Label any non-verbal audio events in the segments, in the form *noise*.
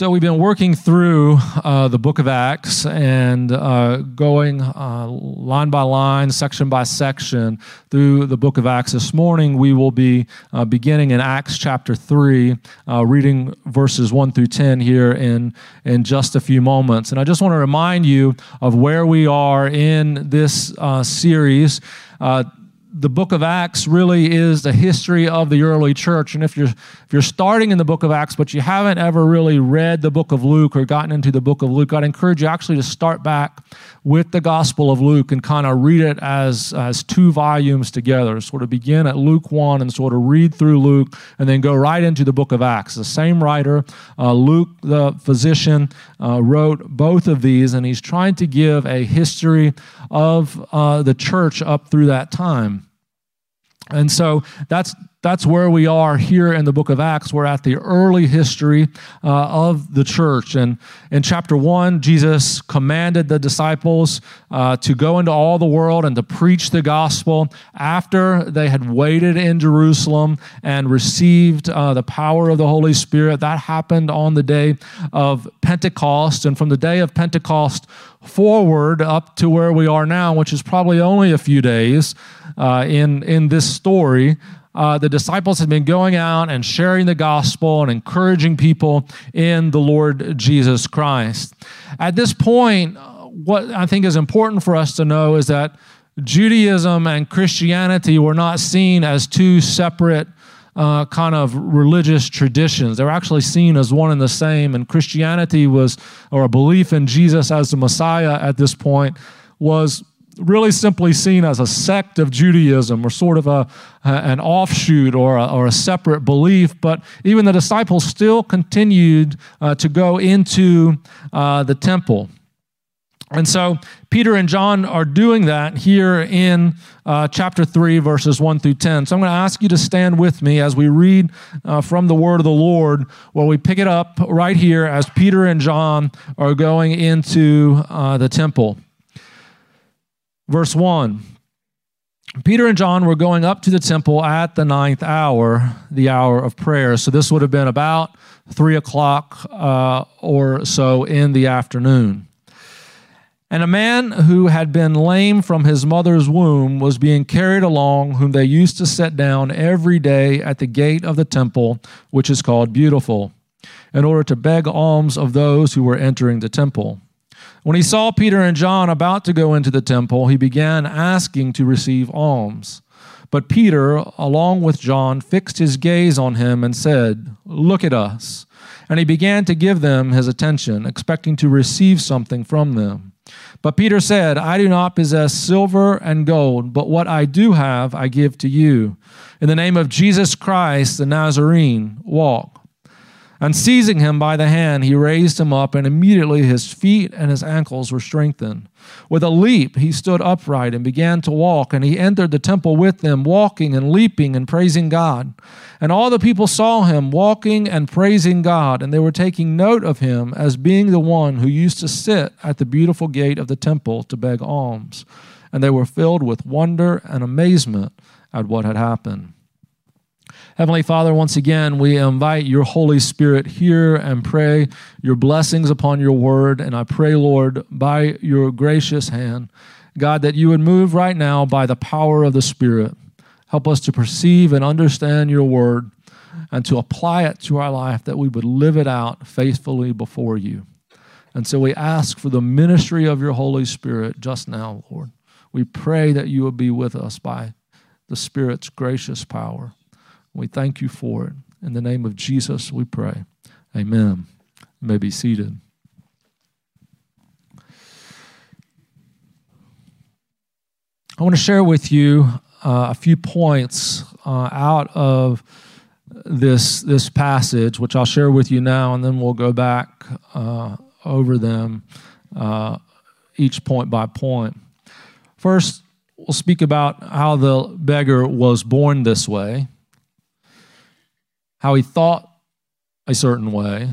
So, we've been working through uh, the book of Acts and uh, going uh, line by line, section by section through the book of Acts. This morning, we will be uh, beginning in Acts chapter 3, uh, reading verses 1 through 10 here in, in just a few moments. And I just want to remind you of where we are in this uh, series the book of Acts really is the history of the early church. And if you're if you're starting in the book of Acts, but you haven't ever really read the book of Luke or gotten into the book of Luke, I'd encourage you actually to start back with the Gospel of Luke and kind of read it as, as two volumes together. Sort of begin at Luke 1 and sort of read through Luke and then go right into the book of Acts. The same writer, uh, Luke the physician, uh, wrote both of these, and he's trying to give a history of uh, the church up through that time. And so that's that's where we are here in the book of Acts. We're at the early history uh, of the church. And in chapter one, Jesus commanded the disciples uh, to go into all the world and to preach the gospel after they had waited in Jerusalem and received uh, the power of the Holy Spirit. That happened on the day of Pentecost. And from the day of Pentecost forward up to where we are now, which is probably only a few days uh, in, in this story, uh, the disciples had been going out and sharing the gospel and encouraging people in the Lord Jesus Christ. At this point, what I think is important for us to know is that Judaism and Christianity were not seen as two separate uh, kind of religious traditions. They're actually seen as one and the same. And Christianity was, or a belief in Jesus as the Messiah at this point, was really simply seen as a sect of Judaism or sort of a, an offshoot or a, or a separate belief. But even the disciples still continued uh, to go into uh, the temple. And so Peter and John are doing that here in uh, chapter 3, verses 1 through 10. So I'm going to ask you to stand with me as we read uh, from the word of the Lord, where we pick it up right here as Peter and John are going into uh, the temple. Verse 1 Peter and John were going up to the temple at the ninth hour, the hour of prayer. So this would have been about three o'clock uh, or so in the afternoon. And a man who had been lame from his mother's womb was being carried along, whom they used to set down every day at the gate of the temple, which is called Beautiful, in order to beg alms of those who were entering the temple. When he saw Peter and John about to go into the temple, he began asking to receive alms. But Peter, along with John, fixed his gaze on him and said, Look at us. And he began to give them his attention, expecting to receive something from them. But Peter said, I do not possess silver and gold, but what I do have I give to you. In the name of Jesus Christ, the Nazarene, walk. And seizing him by the hand, he raised him up, and immediately his feet and his ankles were strengthened. With a leap, he stood upright and began to walk, and he entered the temple with them, walking and leaping and praising God. And all the people saw him walking and praising God, and they were taking note of him as being the one who used to sit at the beautiful gate of the temple to beg alms. And they were filled with wonder and amazement at what had happened. Heavenly Father, once again, we invite your Holy Spirit here and pray your blessings upon your word. And I pray, Lord, by your gracious hand, God, that you would move right now by the power of the Spirit. Help us to perceive and understand your word and to apply it to our life, that we would live it out faithfully before you. And so we ask for the ministry of your Holy Spirit just now, Lord. We pray that you would be with us by the Spirit's gracious power. We thank you for it. In the name of Jesus, we pray. Amen. You may be seated. I want to share with you uh, a few points uh, out of this this passage, which I'll share with you now, and then we'll go back uh, over them uh, each point by point. First, we'll speak about how the beggar was born this way how he thought a certain way,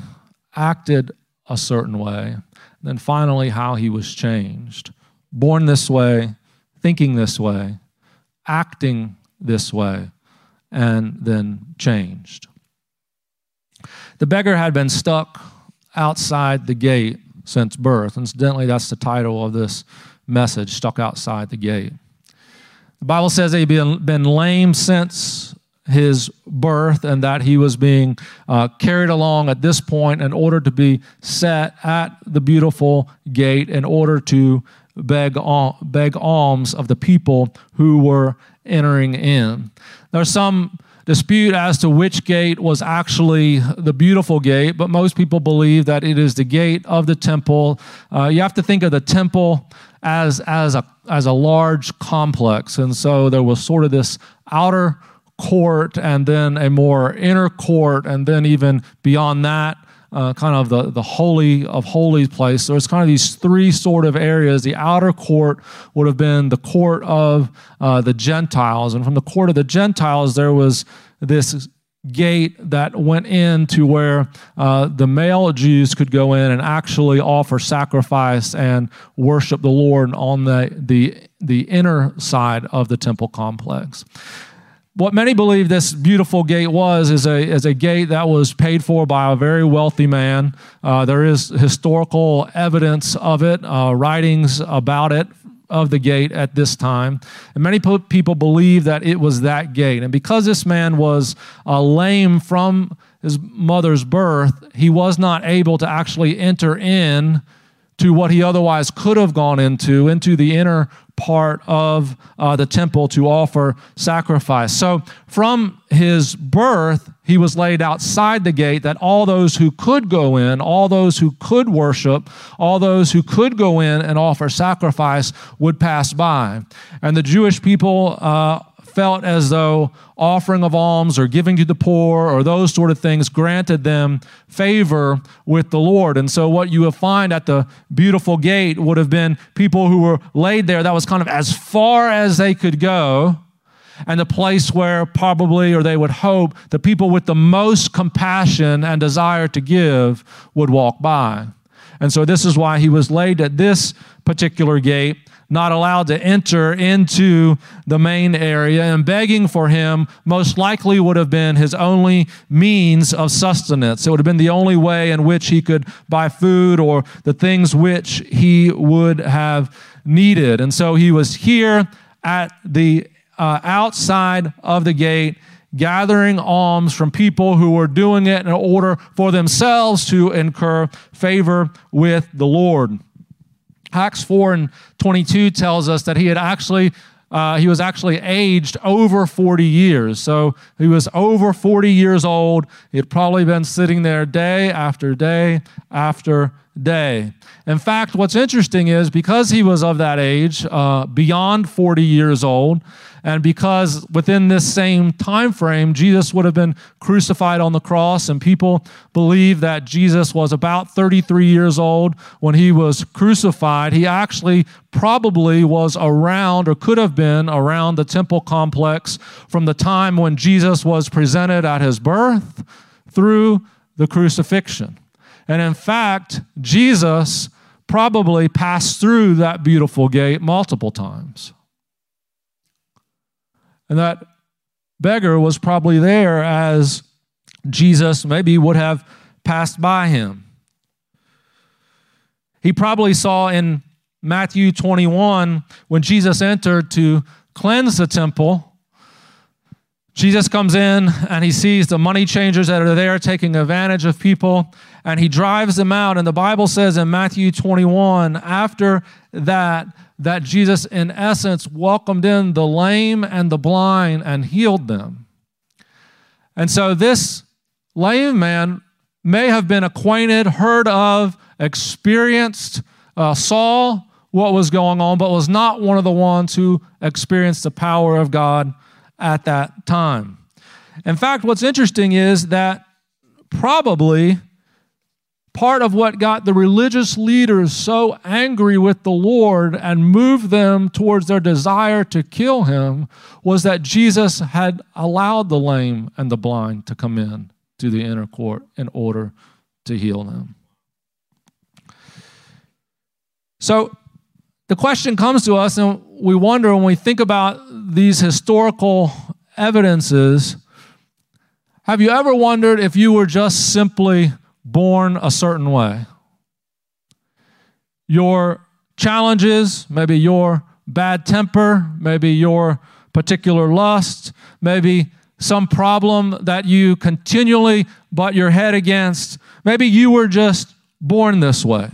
acted a certain way, and then finally how he was changed. Born this way, thinking this way, acting this way, and then changed. The beggar had been stuck outside the gate since birth. Incidentally, that's the title of this message, Stuck Outside the Gate. The Bible says he'd been, been lame since his birth and that he was being uh, carried along at this point in order to be set at the beautiful gate in order to beg, al- beg alms of the people who were entering in. There's some dispute as to which gate was actually the beautiful gate, but most people believe that it is the gate of the temple. Uh, you have to think of the temple as, as, a, as a large complex. And so there was sort of this outer court and then a more inner court, and then even beyond that, uh, kind of the, the holy of holies place. So it's kind of these three sort of areas. The outer court would have been the court of uh, the Gentiles, and from the court of the Gentiles there was this gate that went in to where uh, the male Jews could go in and actually offer sacrifice and worship the Lord on the the the inner side of the temple complex what many believe this beautiful gate was is a, is a gate that was paid for by a very wealthy man. Uh, there is historical evidence of it, uh, writings about it of the gate at this time. And many people believe that it was that gate. And because this man was uh, lame from his mother's birth, he was not able to actually enter in to what he otherwise could have gone into, into the inner part of uh, the temple to offer sacrifice. So, from his birth, he was laid outside the gate that all those who could go in, all those who could worship, all those who could go in and offer sacrifice would pass by. And the Jewish people uh, felt as though offering of alms or giving to the poor or those sort of things granted them favor with the Lord. And so, what you would find at the beautiful gate would have been people who were laid there that was kind of as far as they could go. And the place where probably, or they would hope, the people with the most compassion and desire to give would walk by. And so, this is why he was laid at this particular gate not allowed to enter into the main area, and begging for him most likely would have been his only means of sustenance. It would have been the only way in which he could buy food or the things which he would have needed. And so he was here at the uh, outside of the gate gathering alms from people who were doing it in order for themselves to incur favor with the Lord. Acts 4 and 22 tells us that he had actually uh, he was actually aged over 40 years. So he was over 40 years old. He had probably been sitting there day after day after day. In fact, what's interesting is because he was of that age, uh, beyond 40 years old, and because within this same time frame jesus would have been crucified on the cross and people believe that jesus was about 33 years old when he was crucified. He actually probably was around or could have been around the temple complex from the time when jesus was presented at his birth through the crucifixion. And in fact jesus probably passed through that beautiful gate multiple times and that beggar was probably there as Jesus maybe would have passed by him. He probably saw in Matthew 21 when Jesus entered to cleanse the temple. Jesus comes in and he sees the money changers that are there taking advantage of people and he drives them out. And the Bible says in Matthew 21, after that, that Jesus, in essence, welcomed in the lame and the blind and healed them. And so this lame man may have been acquainted, heard of, experienced, uh, saw what was going on, but was not one of the ones who experienced the power of God at that time. In fact, what's interesting is that probably part of what got the religious leaders so angry with the Lord and moved them towards their desire to kill him was that Jesus had allowed the lame and the blind to come in to the inner court in order to heal them. So the question comes to us, and we wonder when we think about these historical evidences have you ever wondered if you were just simply born a certain way. Your challenges, maybe your bad temper, maybe your particular lust, maybe some problem that you continually butt your head against. Maybe you were just born this way.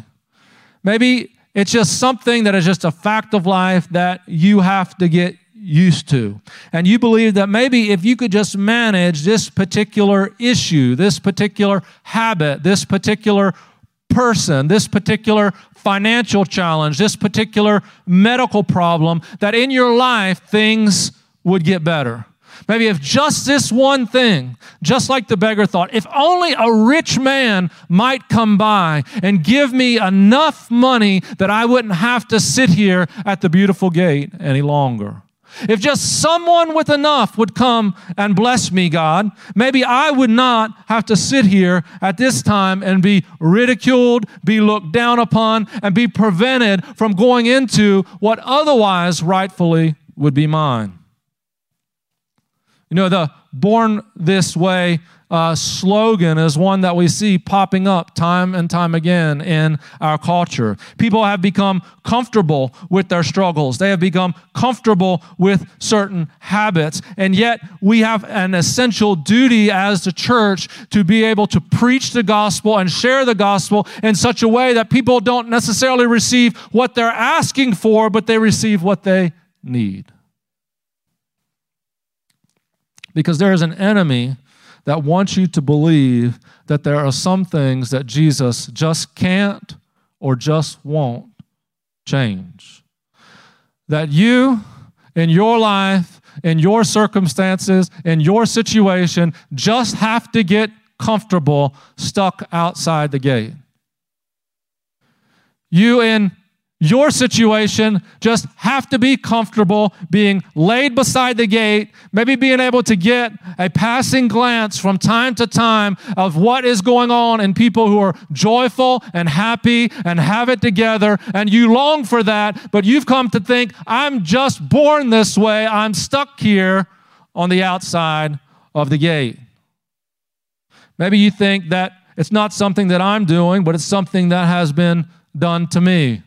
Maybe it's just something that is just a fact of life that you have to get used to. And you believe that maybe if you could just manage this particular issue, this particular habit, this particular person, this particular financial challenge, this particular medical problem, that in your life things would get better. Maybe if just this one thing, just like the beggar thought, if only a rich man might come by and give me enough money that I wouldn't have to sit here at the beautiful gate any longer. If just someone with enough would come and bless me, God, maybe I would not have to sit here at this time and be ridiculed, be looked down upon, and be prevented from going into what otherwise rightfully would be mine. You know, the born this way uh, slogan is one that we see popping up time and time again in our culture. People have become comfortable with their struggles, they have become comfortable with certain habits, and yet we have an essential duty as the church to be able to preach the gospel and share the gospel in such a way that people don't necessarily receive what they're asking for, but they receive what they need. Because there is an enemy that wants you to believe that there are some things that Jesus just can't or just won't change. That you, in your life, in your circumstances, in your situation, just have to get comfortable stuck outside the gate. You, in your situation just have to be comfortable being laid beside the gate, maybe being able to get a passing glance from time to time of what is going on in people who are joyful and happy and have it together. And you long for that, but you've come to think, I'm just born this way. I'm stuck here on the outside of the gate. Maybe you think that it's not something that I'm doing, but it's something that has been done to me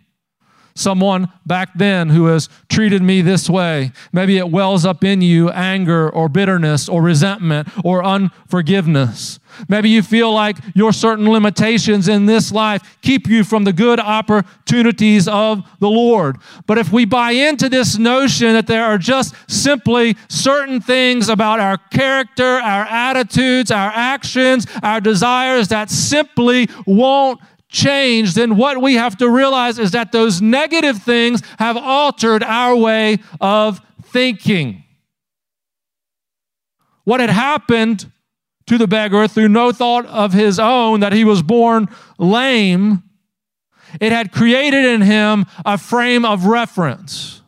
someone back then who has treated me this way. Maybe it wells up in you anger or bitterness or resentment or unforgiveness. Maybe you feel like your certain limitations in this life keep you from the good opportunities of the Lord. But if we buy into this notion that there are just simply certain things about our character, our attitudes, our actions, our desires that simply won't change, then what we have to realize is that those negative things have altered our way of thinking. What had happened to the beggar through no thought of his own that he was born lame, it had created in him a frame of reference.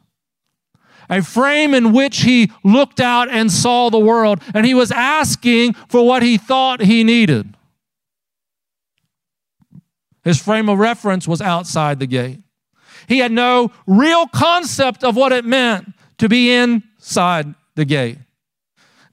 A frame in which he looked out and saw the world, and he was asking for what he thought he needed. His frame of reference was outside the gate. He had no real concept of what it meant to be inside the gate.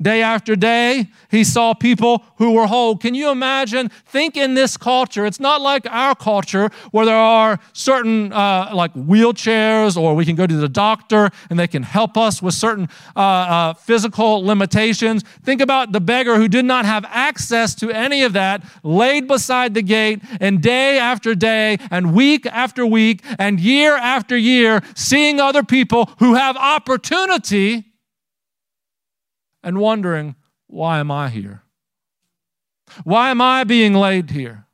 Day after day, he saw people who were whole. Can you imagine? Think in this culture. It's not like our culture where there are certain uh, like wheelchairs or we can go to the doctor and they can help us with certain uh, uh, physical limitations. Think about the beggar who did not have access to any of that, laid beside the gate, and day after day, and week after week, and year after year, seeing other people who have opportunity and wondering, why am I here? Why am I being laid here?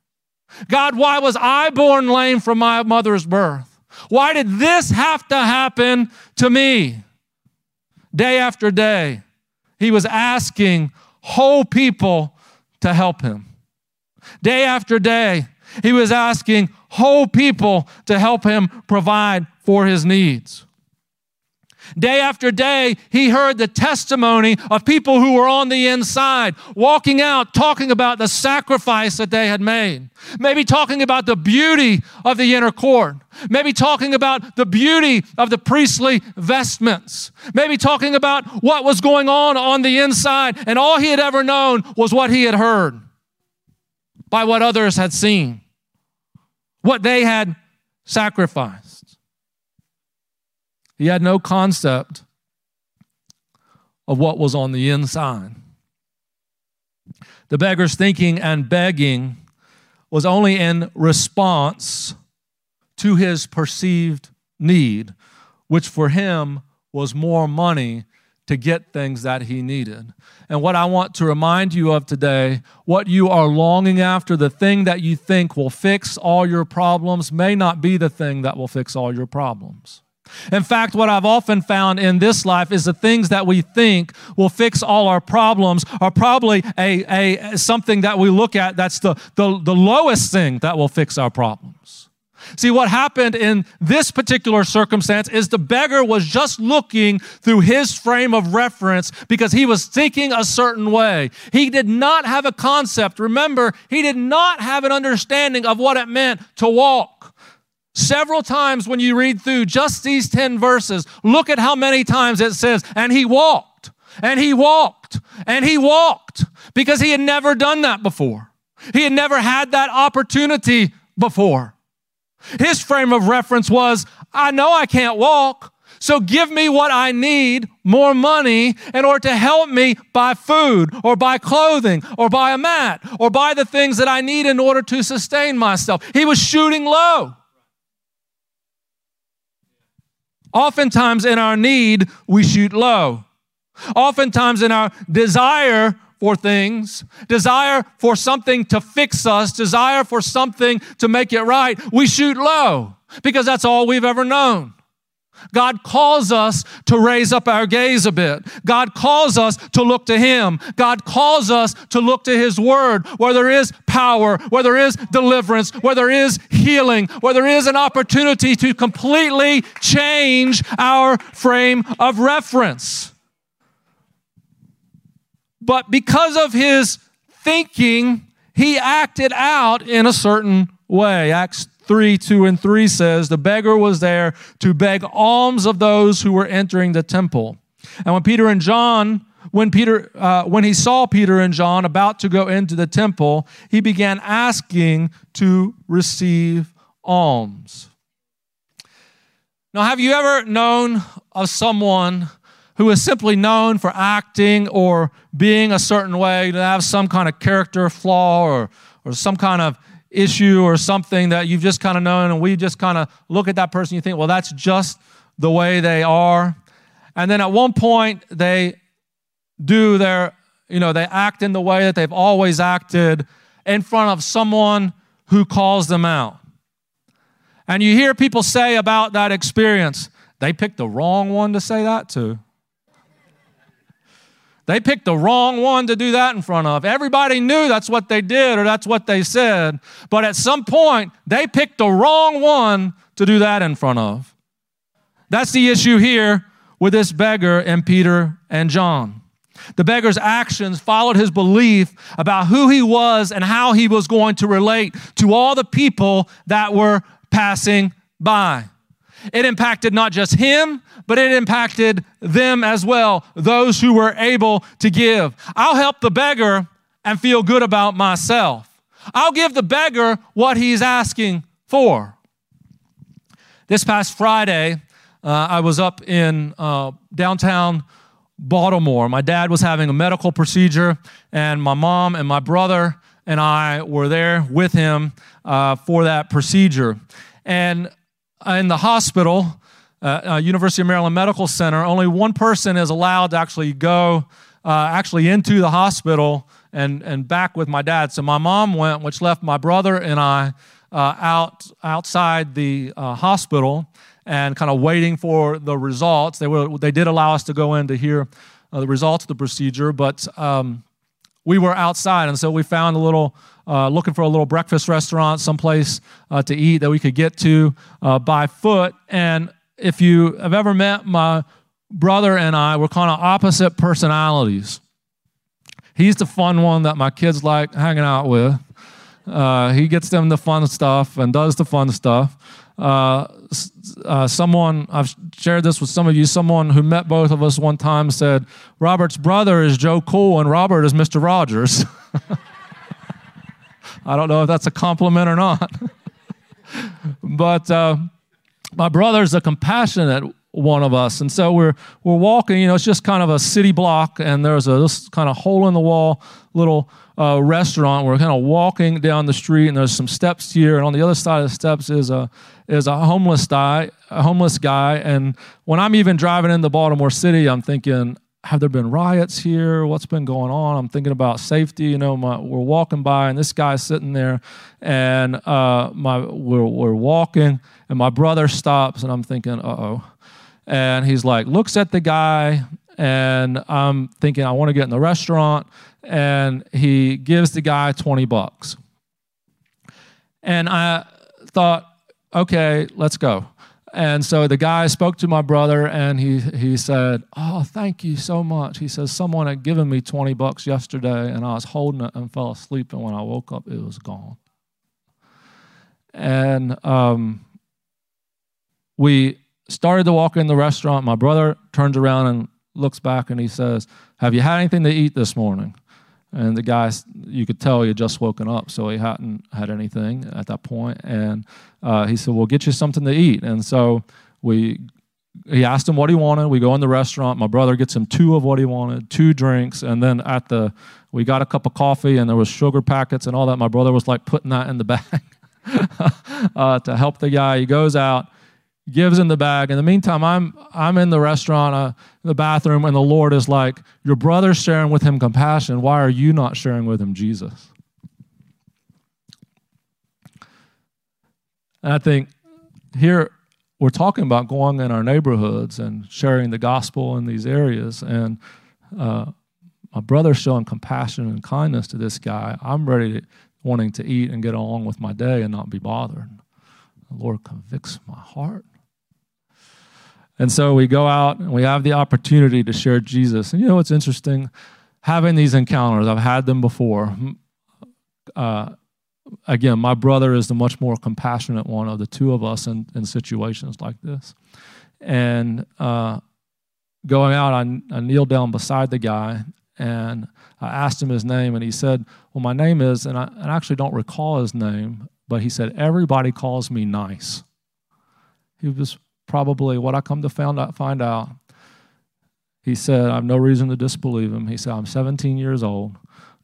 God, why was I born lame from my mother's birth? Why did this have to happen to me? Day after day, he was asking whole people to help him. Day after day, he was asking whole people to help him provide for his needs. Day after day, he heard the testimony of people who were on the inside, walking out, talking about the sacrifice that they had made. Maybe talking about the beauty of the inner court. Maybe talking about the beauty of the priestly vestments. Maybe talking about what was going on on the inside. And all he had ever known was what he had heard. by what others had seen, what they had sacrificed. He had no concept of what was on the inside. The beggar's thinking and begging was only in response to his perceived need, which for him was more money to get things that he needed. And what I want to remind you of today, what you are longing after, the thing that you think will fix all your problems, may not be the thing that will fix all your problems. In fact, what I've often found in this life is the things that we think will fix all our problems are probably a, a something that we look at that's the, the, the lowest thing that will fix our problems. See, what happened in this particular circumstance is the beggar was just looking through his frame of reference because he was thinking a certain way. He did not have a concept. Remember, he did not have an understanding of what it meant to walk. Several times when you read through just these 10 verses, look at how many times it says, and he walked, and he walked, and he walked, because he had never done that before. He had never had that opportunity before. His frame of reference was, I know I can't walk, so give me what I need, more money, in order to help me buy food or buy clothing or buy a mat or buy the things that I need in order to sustain myself. He was shooting low. Oftentimes in our need, we shoot low. Oftentimes in our desire for things, desire for something to fix us, desire for something to make it right, we shoot low because that's all we've ever known. God calls us to raise up our gaze a bit. God calls us to look to Him. God calls us to look to His Word, where there is power, where there is deliverance, where there is healing, where there is an opportunity to completely change our frame of reference. But because of his thinking, he acted out in a certain way. Acts 3 2 and 3 says, The beggar was there to beg alms of those who were entering the temple. And when Peter and John, when Peter, uh, when he saw Peter and John about to go into the temple, he began asking to receive alms. Now, have you ever known of someone who is simply known for acting or being a certain way, to have some kind of character flaw or, or some kind of issue or something that you've just kind of known, and we just kind of look at that person, you think, well, that's just the way they are. And then at one point, they do their, you know, they act in the way that they've always acted in front of someone who calls them out. And you hear people say about that experience, they picked the wrong one to say that to. They picked the wrong one to do that in front of. Everybody knew that's what they did or that's what they said. But at some point, they picked the wrong one to do that in front of. That's the issue here with this beggar and Peter and John. The beggar's actions followed his belief about who he was and how he was going to relate to all the people that were passing by. It impacted not just him, but it impacted them as well, those who were able to give. I'll help the beggar and feel good about myself. I'll give the beggar what he's asking for. This past Friday, uh, I was up in uh, downtown Baltimore. My dad was having a medical procedure, and my mom and my brother and I were there with him uh, for that procedure. And in the hospital, uh, uh, University of Maryland Medical Center, only one person is allowed to actually go uh, actually into the hospital and, and back with my dad. So my mom went, which left my brother and I uh, out outside the uh, hospital and kind of waiting for the results. They were they did allow us to go in to hear uh, the results of the procedure, but um, we were outside, and so we found a little uh, looking for a little breakfast restaurant, someplace uh, to eat that we could get to uh, by foot. And if you have ever met my brother and I, we're kind of opposite personalities. He's the fun one that my kids like hanging out with. Uh, he gets them the fun stuff and does the fun stuff. Uh, uh, someone, I've shared this with some of you, someone who met both of us one time said, Robert's brother is Joe Cool and Robert is Mr. Rogers. *laughs* I don't know if that's a compliment or not. *laughs* but uh, my brother's a compassionate one of us. And so we're, we're walking, you know, it's just kind of a city block, and there's a this kind of hole in the wall little uh, restaurant. We're kind of walking down the street, and there's some steps here, and on the other side of the steps is a is a homeless guy, a homeless guy. And when I'm even driving into Baltimore City, I'm thinking, have there been riots here? What's been going on? I'm thinking about safety. You know, my, we're walking by, and this guy's sitting there, and uh, my we're, we're walking, and my brother stops, and I'm thinking, uh oh and he's like looks at the guy and i'm thinking i want to get in the restaurant. And he gives the guy 20 bucks. And i thought okay let's go. And so the guy spoke to my brother and he, he said oh thank you so much. He says someone had given me 20 bucks yesterday and i was holding it and fell asleep and when i woke up it was gone. And um, we started to walk in the restaurant. My brother turns around and looks back and he says, Have you had anything to eat this morning? And the guy, you could tell he had just woken up, so he hadn't had anything at that point. And uh, he said, "We'll get you something to eat." And so we, he asked him what he wanted. We go in the restaurant. My brother gets him two of what he wanted, two drinks, and then at the, we got a cup of coffee, and there was sugar packets and all that. My brother was like putting that in the bag *laughs* uh, to help the guy. He goes out gives in the bag. In the meantime, I'm I'm in the restaurant, uh, the bathroom, and the Lord is like, "Your brother's sharing with him compassion. Why are you not sharing with him Jesus?" And I think here we're talking about going in our neighborhoods and sharing the gospel in these areas, and uh, my brother's showing compassion and kindness to this guy. I'm ready to wanting to eat and get along with my day and not be bothered. The Lord convicts my heart. And so we go out and we have the opportunity to share Jesus. And you know what's interesting? Having these encounters, I've had them before. Uh, again, my brother is the much more compassionate one of the two of us in, in situations like this. And uh, going out, I, I kneeled down beside the guy and I asked him his name, and he said, Well, my name is, and I, and I actually don't recall his name, but he said, Everybody calls me nice. He was probably what I come to find out, find out. He said, I have no reason to disbelieve him. He said, I'm 17 years old.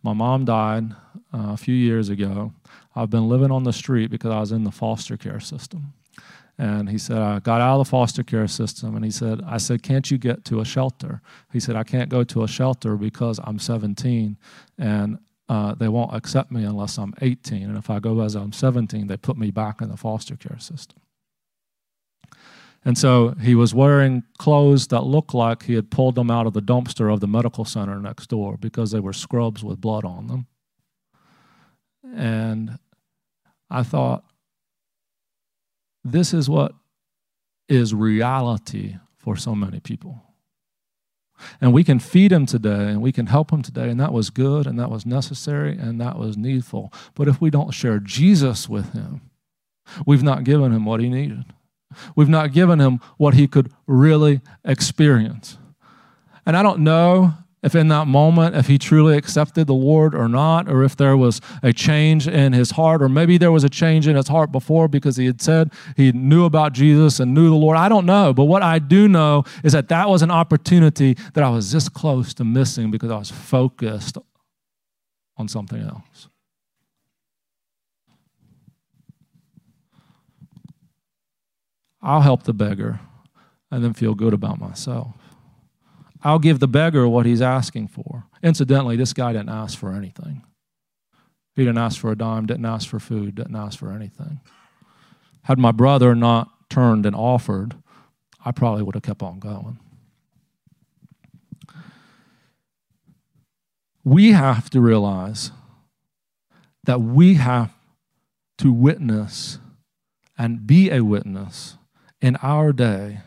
My mom died uh, a few years ago. I've been living on the street because I was in the foster care system. And he said, I got out of the foster care system. And he said, I said, Can't you get to a shelter? He said, I can't go to a shelter because I'm 17 and uh, they won't accept me unless I'm 18. And if I go as I'm 17, they put me back in the foster care system. And so he was wearing clothes that looked like he had pulled them out of the dumpster of the medical center next door because they were scrubs with blood on them. And I thought, this is what is reality for so many people. And we can feed him today and we can help him today, and that was good and that was necessary and that was needful. But if we don't share Jesus with him, we've not given him what he needed. We've not given him what he could really experience. And I don't know if in that moment, if he truly accepted the Lord or not, or if there was a change in his heart, or maybe there was a change in his heart before because he had said he knew about Jesus and knew the Lord. I don't know. But what I do know is that that was an opportunity that I was this close to missing because I was focused on something else. I'll help the beggar and then feel good about myself. I'll give the beggar what he's asking for. Incidentally, this guy didn't ask for anything. He didn't ask for a dime, didn't ask for food, didn't ask for anything. Had my brother not turned and offered, I probably would have kept on going. We have to realize that we have to witness and be a witness in our day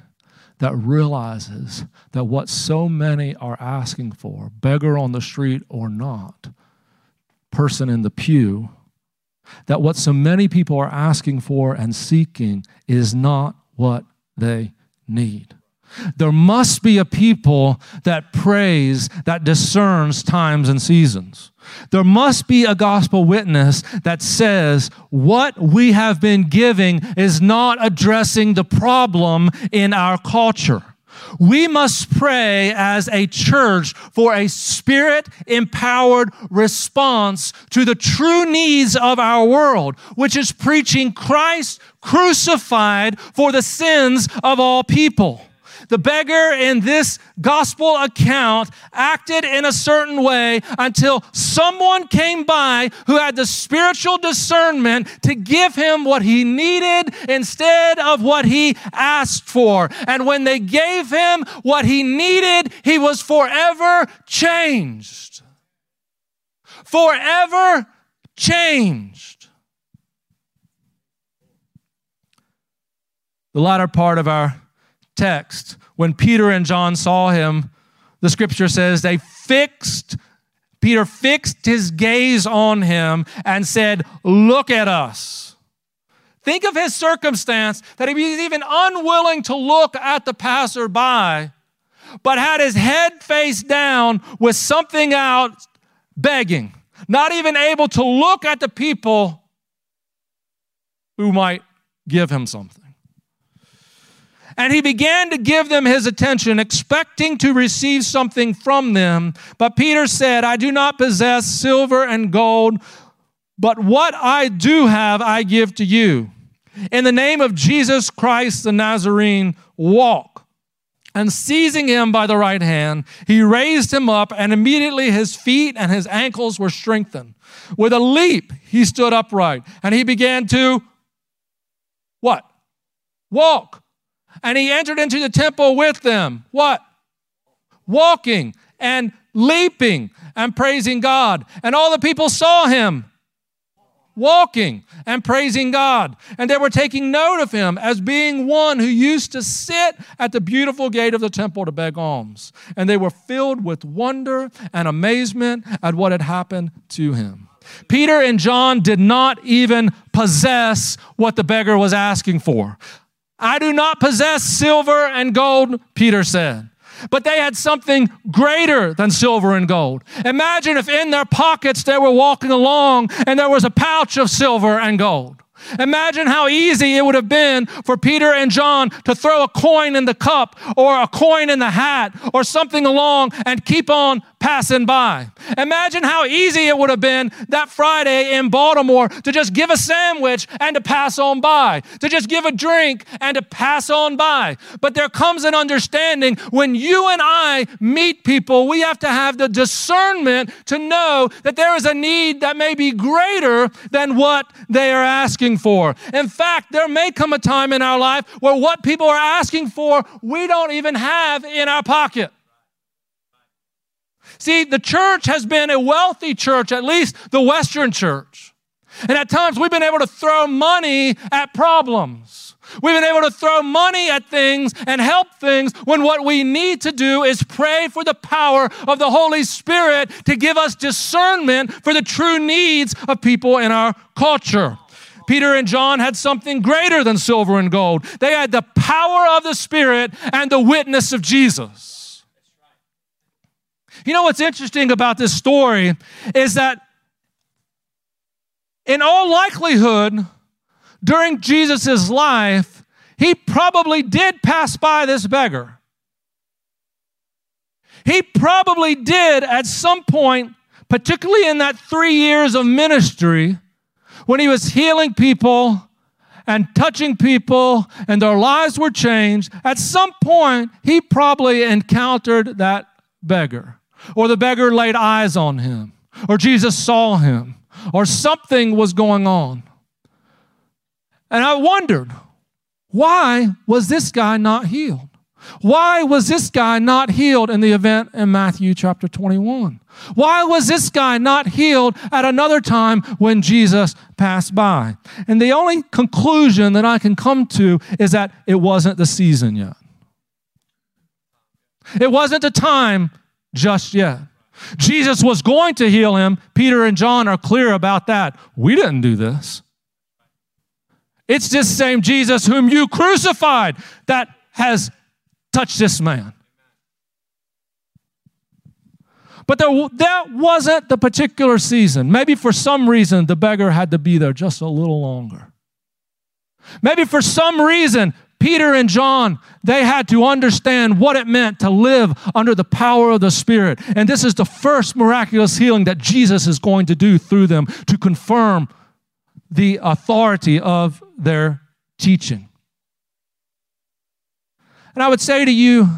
that realizes that what so many are asking for, beggar on the street or not, person in the pew, that what so many people are asking for and seeking is not what they need. There must be a people that prays, that discerns times and seasons. There must be a gospel witness that says what we have been giving is not addressing the problem in our culture. We must pray as a church for a spirit empowered response to the true needs of our world, which is preaching Christ crucified for the sins of all people. The beggar in this gospel account acted in a certain way until someone came by who had the spiritual discernment to give him what he needed instead of what he asked for. And when they gave him what he needed, he was forever changed. Forever changed. The latter part of our text when Peter and John saw him, the scripture says they fixed, Peter fixed his gaze on him and said, Look at us. Think of his circumstance that he was even unwilling to look at the passerby, but had his head face down with something out begging, not even able to look at the people who might give him something. And he began to give them his attention, expecting to receive something from them. But Peter said, I do not possess silver and gold, but what I do have, I give to you. In the name of Jesus Christ the Nazarene, walk. And seizing him by the right hand, he raised him up, and immediately his feet and his ankles were strengthened. With a leap, he stood upright, and he began to what? Walk and he entered into the temple with them. What? Walking and leaping and praising God. And all the people saw him walking and praising God. And they were taking note of him as being one who used to sit at the beautiful gate of the temple to beg alms. And they were filled with wonder and amazement at what had happened to him. Peter and John did not even possess what the beggar was asking for. I do not possess silver and gold, Peter said. But they had something greater than silver and gold. Imagine if in their pockets they were walking along and there was a pouch of silver and gold. Imagine how easy it would have been for Peter and John to throw a coin in the cup or a coin in the hat or something along and keep on passing by. Imagine how easy it would have been that Friday in Baltimore to just give a sandwich and to pass on by, to just give a drink and to pass on by. But there comes an understanding when you and I meet people, we have to have the discernment to know that there is a need that may be greater than what they are asking for. In fact, there may come a time in our life where what people are asking for, we don't even have in our pocket. See, the church has been a wealthy church, at least the Western church. And at times we've been able to throw money at problems. We've been able to throw money at things and help things when what we need to do is pray for the power of the Holy Spirit to give us discernment for the true needs of people in our culture. Peter and John had something greater than silver and gold. They had the power of the Spirit and the witness of Jesus. You know what's interesting about this story is that in all likelihood, during Jesus' life, he probably did pass by this beggar. He probably did at some point, particularly in that three years of ministry, when he was healing people and touching people and their lives were changed, at some point, he probably encountered that beggar or the beggar laid eyes on him, or Jesus saw him, or something was going on. And I wondered, why was this guy not healed? Why was this guy not healed in the event in Matthew chapter 21? Why was this guy not healed at another time when Jesus passed by? And the only conclusion that I can come to is that it wasn't the season yet. It wasn't the time just yet. Jesus was going to heal him. Peter and John are clear about that. We didn't do this. It's this same Jesus whom you crucified that has touch this man. But there, that wasn't the particular season. Maybe for some reason the beggar had to be there just a little longer. Maybe for some reason Peter and John, they had to understand what it meant to live under the power of the Spirit. And this is the first miraculous healing that Jesus is going to do through them to confirm the authority of their teaching. And I would say to you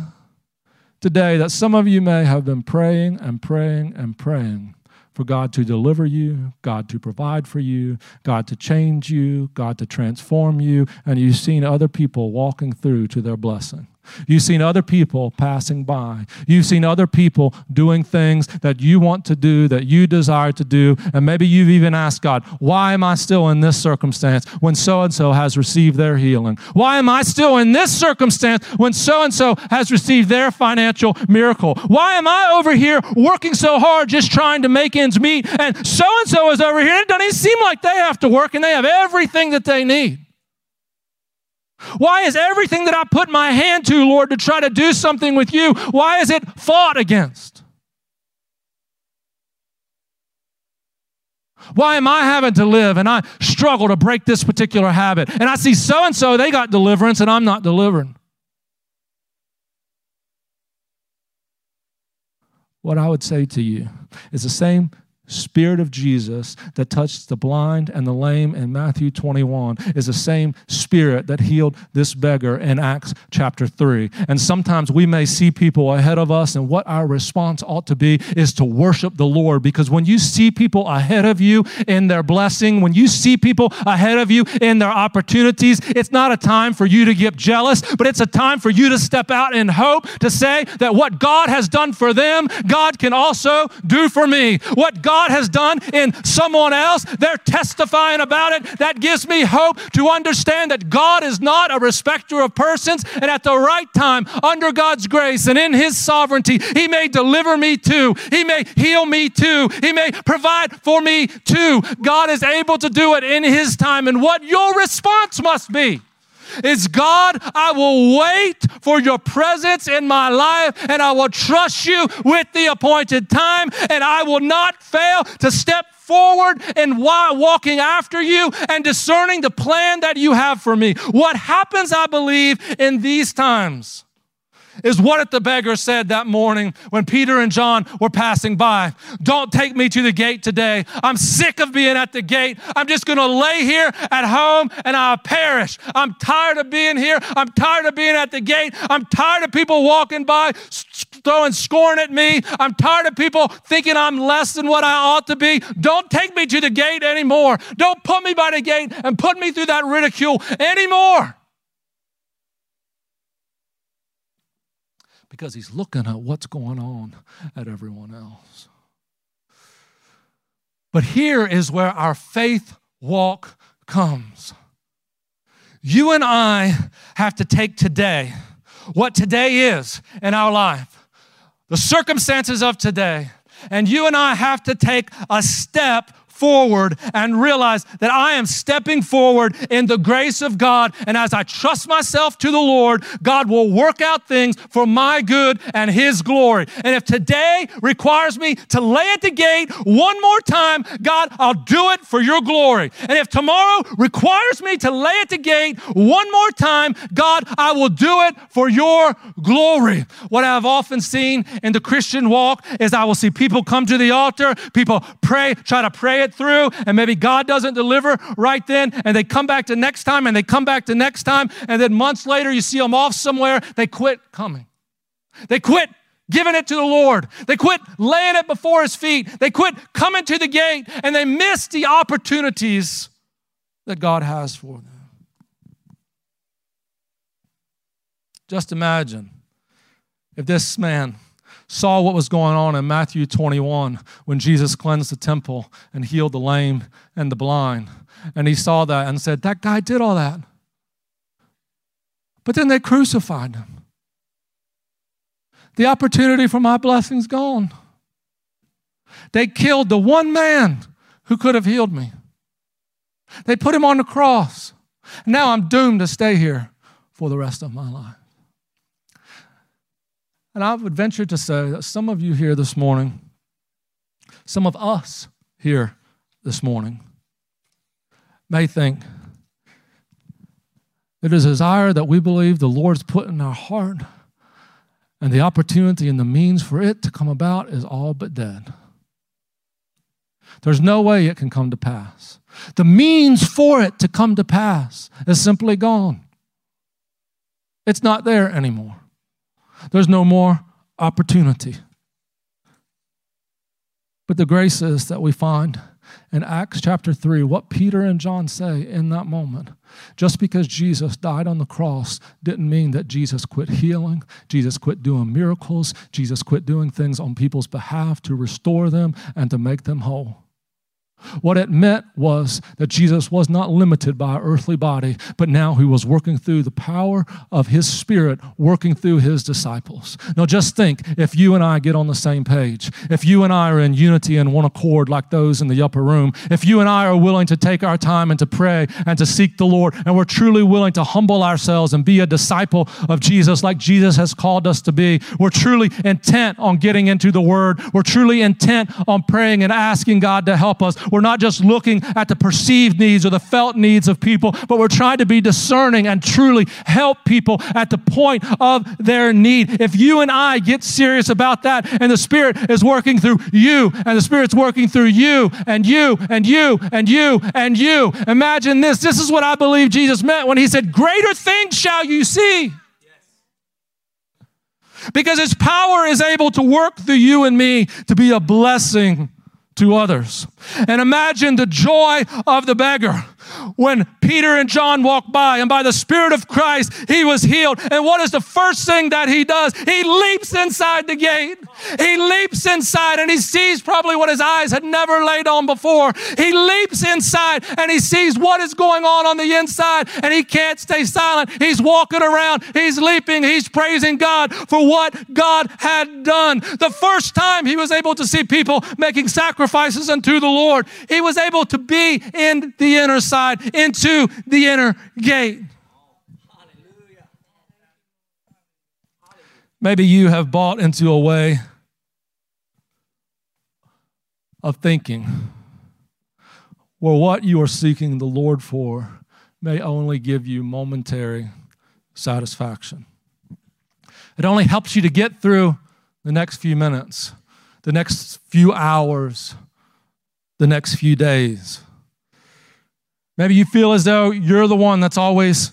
today that some of you may have been praying and praying and praying for God to deliver you, God to provide for you, God to change you, God to transform you, and you've seen other people walking through to their blessing. You've seen other people passing by. You've seen other people doing things that you want to do, that you desire to do. And maybe you've even asked God, why am I still in this circumstance when so and so has received their healing? Why am I still in this circumstance when so and so has received their financial miracle? Why am I over here working so hard just trying to make ends meet? And so and so is over here. It doesn't even seem like they have to work and they have everything that they need. Why is everything that I put my hand to, Lord, to try to do something with you, why is it fought against? Why am I having to live and I struggle to break this particular habit? And I see so and so, they got deliverance and I'm not delivering. What I would say to you is the same Spirit of Jesus that touched the blind and the lame in Matthew 21 is the same Spirit that healed this beggar in Acts chapter 3. And sometimes we may see people ahead of us, and what our response ought to be is to worship the Lord. Because when you see people ahead of you in their blessing, when you see people ahead of you in their opportunities, it's not a time for you to get jealous, but it's a time for you to step out in hope to say that what God has done for them, God can also do for me. What God God has done in someone else, they're testifying about it. That gives me hope to understand that God is not a respecter of persons, and at the right time, under God's grace and in His sovereignty, He may deliver me too. He may heal me too. He may provide for me too. God is able to do it in His time, and what your response must be is God, I will wait for your presence in my life and I will trust you with the appointed time and I will not fail to step forward and walking after you and discerning the plan that you have for me. What happens, I believe, in these times is what the beggar said that morning when Peter and John were passing by. Don't take me to the gate today. I'm sick of being at the gate. I'm just going to lay here at home and I'll perish. I'm tired of being here. I'm tired of being at the gate. I'm tired of people walking by throwing scorn at me. I'm tired of people thinking I'm less than what I ought to be. Don't take me to the gate anymore. Don't put me by the gate and put me through that ridicule anymore. Because he's looking at what's going on at everyone else. But here is where our faith walk comes. You and I have to take today, what today is in our life, the circumstances of today, and you and I have to take a step forward and realize that I am stepping forward in the grace of God. And as I trust myself to the Lord, God will work out things for my good and His glory. And if today requires me to lay at the gate one more time, God, I'll do it for your glory. And if tomorrow requires me to lay at the gate one more time, God, I will do it for your glory. What I've often seen in the Christian walk is I will see people come to the altar, people pray, try to pray it through, and maybe God doesn't deliver right then, and they come back to next time, and they come back to next time, and then months later you see them off somewhere, they quit coming. They quit giving it to the Lord. They quit laying it before His feet. They quit coming to the gate, and they miss the opportunities that God has for them. Just imagine if this man saw what was going on in Matthew 21 when Jesus cleansed the temple and healed the lame and the blind. And he saw that and said, That guy did all that. But then they crucified him. The opportunity for my blessing's gone. They killed the one man who could have healed me. They put him on the cross. Now I'm doomed to stay here for the rest of my life. And I would venture to say that some of you here this morning, some of us here this morning, may think it is a desire that we believe the Lord's put in our heart, and the opportunity and the means for it to come about is all but dead. There's no way it can come to pass. The means for it to come to pass is simply gone. It's not there anymore. There's no more opportunity. But the grace is that we find in Acts chapter 3 what Peter and John say in that moment. Just because Jesus died on the cross didn't mean that Jesus quit healing, Jesus quit doing miracles, Jesus quit doing things on people's behalf to restore them and to make them whole. What it meant was that Jesus was not limited by an earthly body, but now he was working through the power of his spirit, working through his disciples. Now, just think if you and I get on the same page, if you and I are in unity and one accord like those in the upper room, if you and I are willing to take our time and to pray and to seek the Lord, and we're truly willing to humble ourselves and be a disciple of Jesus like Jesus has called us to be, we're truly intent on getting into the Word, we're truly intent on praying and asking God to help us we're not just looking at the perceived needs or the felt needs of people, but we're trying to be discerning and truly help people at the point of their need. If you and I get serious about that and the Spirit is working through you and the Spirit's working through you and you and you and you and you, imagine this. This is what I believe Jesus meant when he said, Greater things shall you see because his power is able to work through you and me to be a blessing to others. And imagine the joy of the beggar when Peter and John walked by, and by the Spirit of Christ, he was healed. And what is the first thing that he does? He leaps inside the gate. He leaps inside and he sees probably what his eyes had never laid on before. He leaps inside and he sees what is going on on the inside, and he can't stay silent. He's walking around, he's leaping, he's praising God for what God had done. The first time he was able to see people making sacrifices unto the Lord, he was able to be in the inner side, into the inner gate. Maybe you have bought into a way of thinking where what you are seeking the Lord for may only give you momentary satisfaction. It only helps you to get through the next few minutes, the next few hours, the next few days. Maybe you feel as though you're the one that's always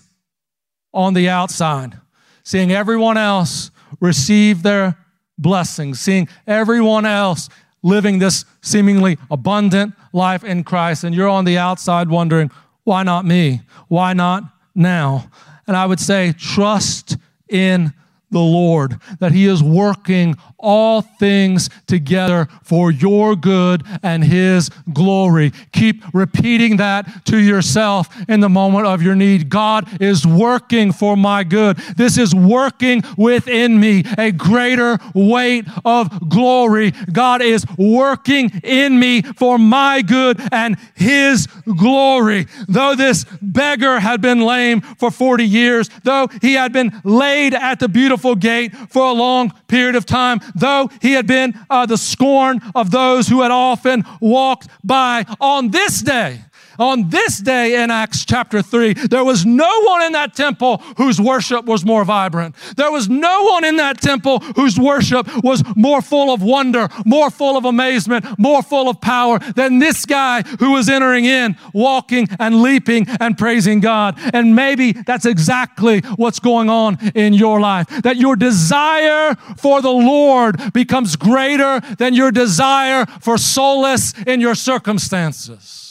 on the outside, seeing everyone else receive their blessings, seeing everyone else living this seemingly abundant life in Christ, and you're on the outside wondering, why not me? Why not now? And I would say, trust in the Lord, that He is working all things together for your good and His glory. Keep repeating that to yourself in the moment of your need. God is working for my good. This is working within me a greater weight of glory. God is working in me for my good and His glory. Though this beggar had been lame for 40 years, though he had been laid at the beautiful gate for a long period of time, though he had been uh, the scorn of those who had often walked by. On this day on this day in Acts chapter 3, there was no one in that temple whose worship was more vibrant. There was no one in that temple whose worship was more full of wonder, more full of amazement, more full of power than this guy who was entering in, walking and leaping and praising God. And maybe that's exactly what's going on in your life. That your desire for the Lord becomes greater than your desire for solace in your circumstances.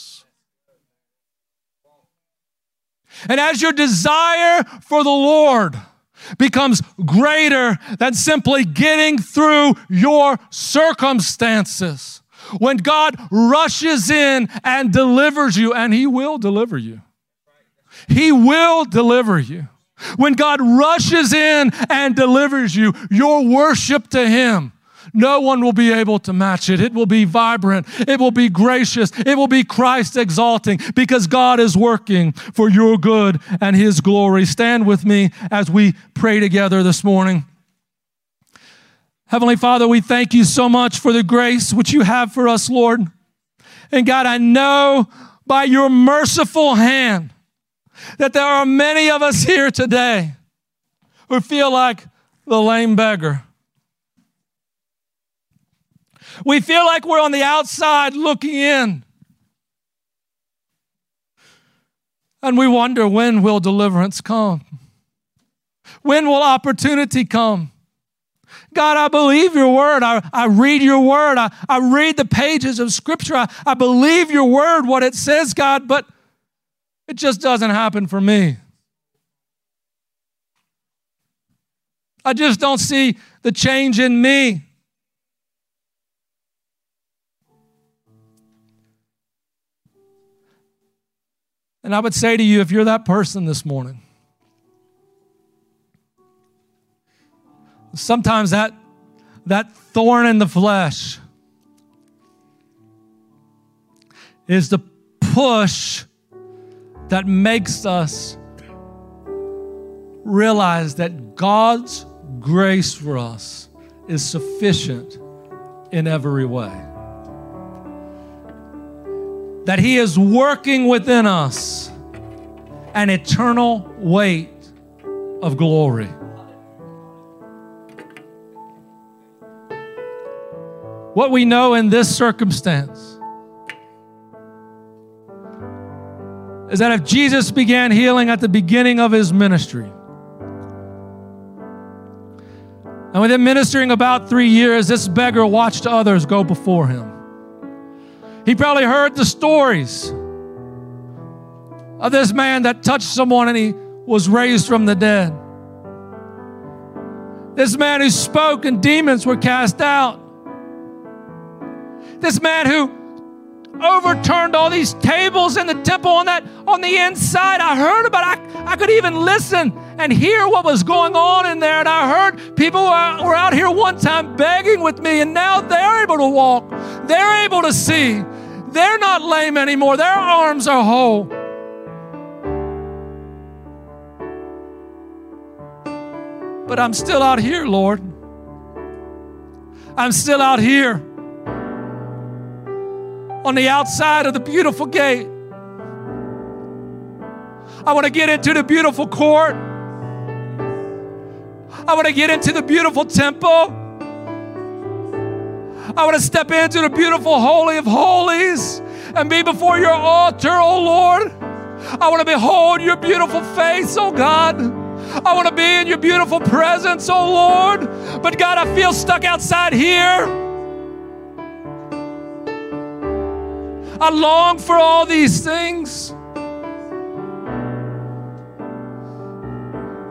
And as your desire for the Lord becomes greater than simply getting through your circumstances, when God rushes in and delivers you, and He will deliver you, He will deliver you. When God rushes in and delivers you, your worship to Him no one will be able to match it. It will be vibrant. It will be gracious. It will be Christ exalting because God is working for your good and His glory. Stand with me as we pray together this morning. Heavenly Father, we thank you so much for the grace which you have for us, Lord. And God, I know by your merciful hand that there are many of us here today who feel like the lame beggar. We feel like we're on the outside looking in. And we wonder when will deliverance come? When will opportunity come? God, I believe your word. I, I read your word. I, I read the pages of scripture. I, I believe your word, what it says, God, but it just doesn't happen for me. I just don't see the change in me. And I would say to you, if you're that person this morning, sometimes that, that thorn in the flesh is the push that makes us realize that God's grace for us is sufficient in every way. That He is working within us an eternal weight of glory. What we know in this circumstance is that if Jesus began healing at the beginning of his ministry, and within ministering about three years, this beggar watched others go before him. He probably heard the stories of this man that touched someone and he was raised from the dead. This man who spoke and demons were cast out. This man who overturned all these tables in the temple on that on the inside. I heard about it. I, I could even listen and hear what was going on in there. And I heard people were, out here one time begging with me, and now they're able to walk. They're able to see. They're not lame anymore. Their arms are whole. But I'm still out here, Lord. I'm still out here on the outside of the beautiful gate. I want to get into the beautiful court. I want to get into the beautiful temple. I want to step into the beautiful Holy of Holies and be before your altar, oh Lord. I want to behold your beautiful face, oh God. I want to be in your beautiful presence, oh Lord. But God, I feel stuck outside here. I long for all these things.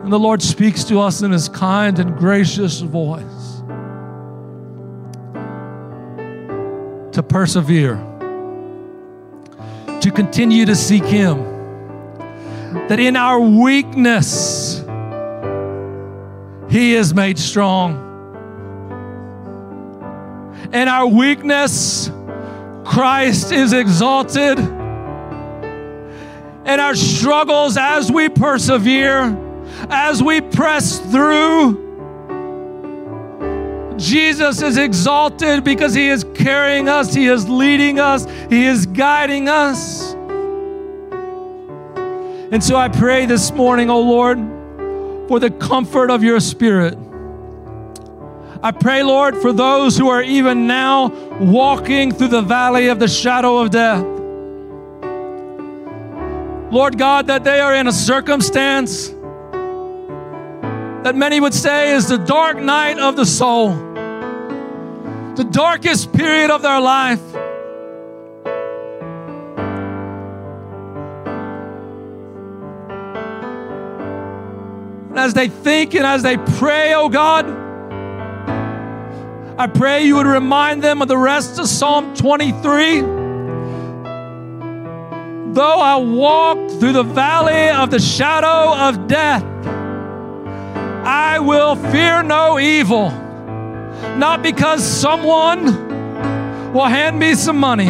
And the Lord speaks to us in His kind and gracious voice to persevere, to continue to seek Him, that in our weakness, He is made strong. In our weakness, Christ is exalted. And our struggles as we persevere, as we press through, Jesus is exalted because He is carrying us, He is leading us, He is guiding us. And so I pray this morning, O oh Lord, for the comfort of your Spirit I pray, Lord, for those who are even now walking through the valley of the shadow of death. Lord God, that they are in a circumstance that many would say is the dark night of the soul, the darkest period of their life. And as they think and as they pray, oh God, I pray you would remind them of the rest of Psalm 23. Though I walk through the valley of the shadow of death, I will fear no evil. Not because someone will hand me some money,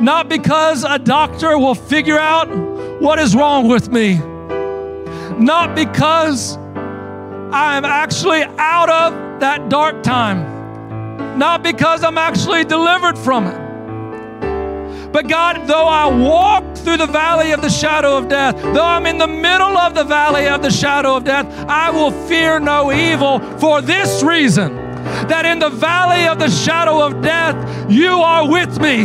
not because a doctor will figure out what is wrong with me, not because I am actually out of that dark time, not because I'm actually delivered from it. But God, though I walk through the valley of the shadow of death, though I'm in the middle of the valley of the shadow of death, I will fear no evil for this reason that in the valley of the shadow of death, you are with me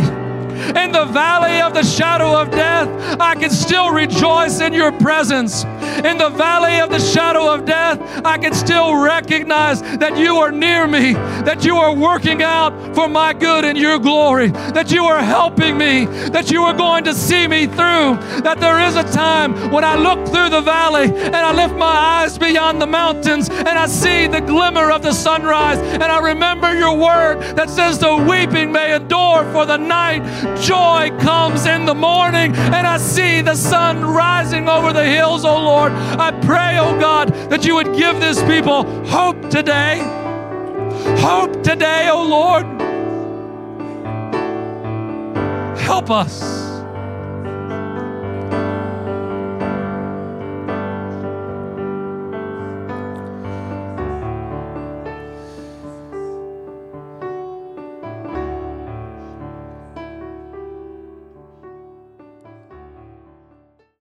in the valley of the shadow of death, I can still rejoice in your presence. In the valley of the shadow of death, I can still recognize that you are near me, that you are working out for my good and your glory, that you are helping me, that you are going to see me through, that there is a time when I look through the valley and I lift my eyes beyond the mountains and I see the glimmer of the sunrise and I remember your word that says the weeping may endure for the night, joy comes in the morning, and I see the sun rising over the hills, O oh Lord. I pray, oh God, that you would give this people hope today. Hope today, oh Lord. Help us.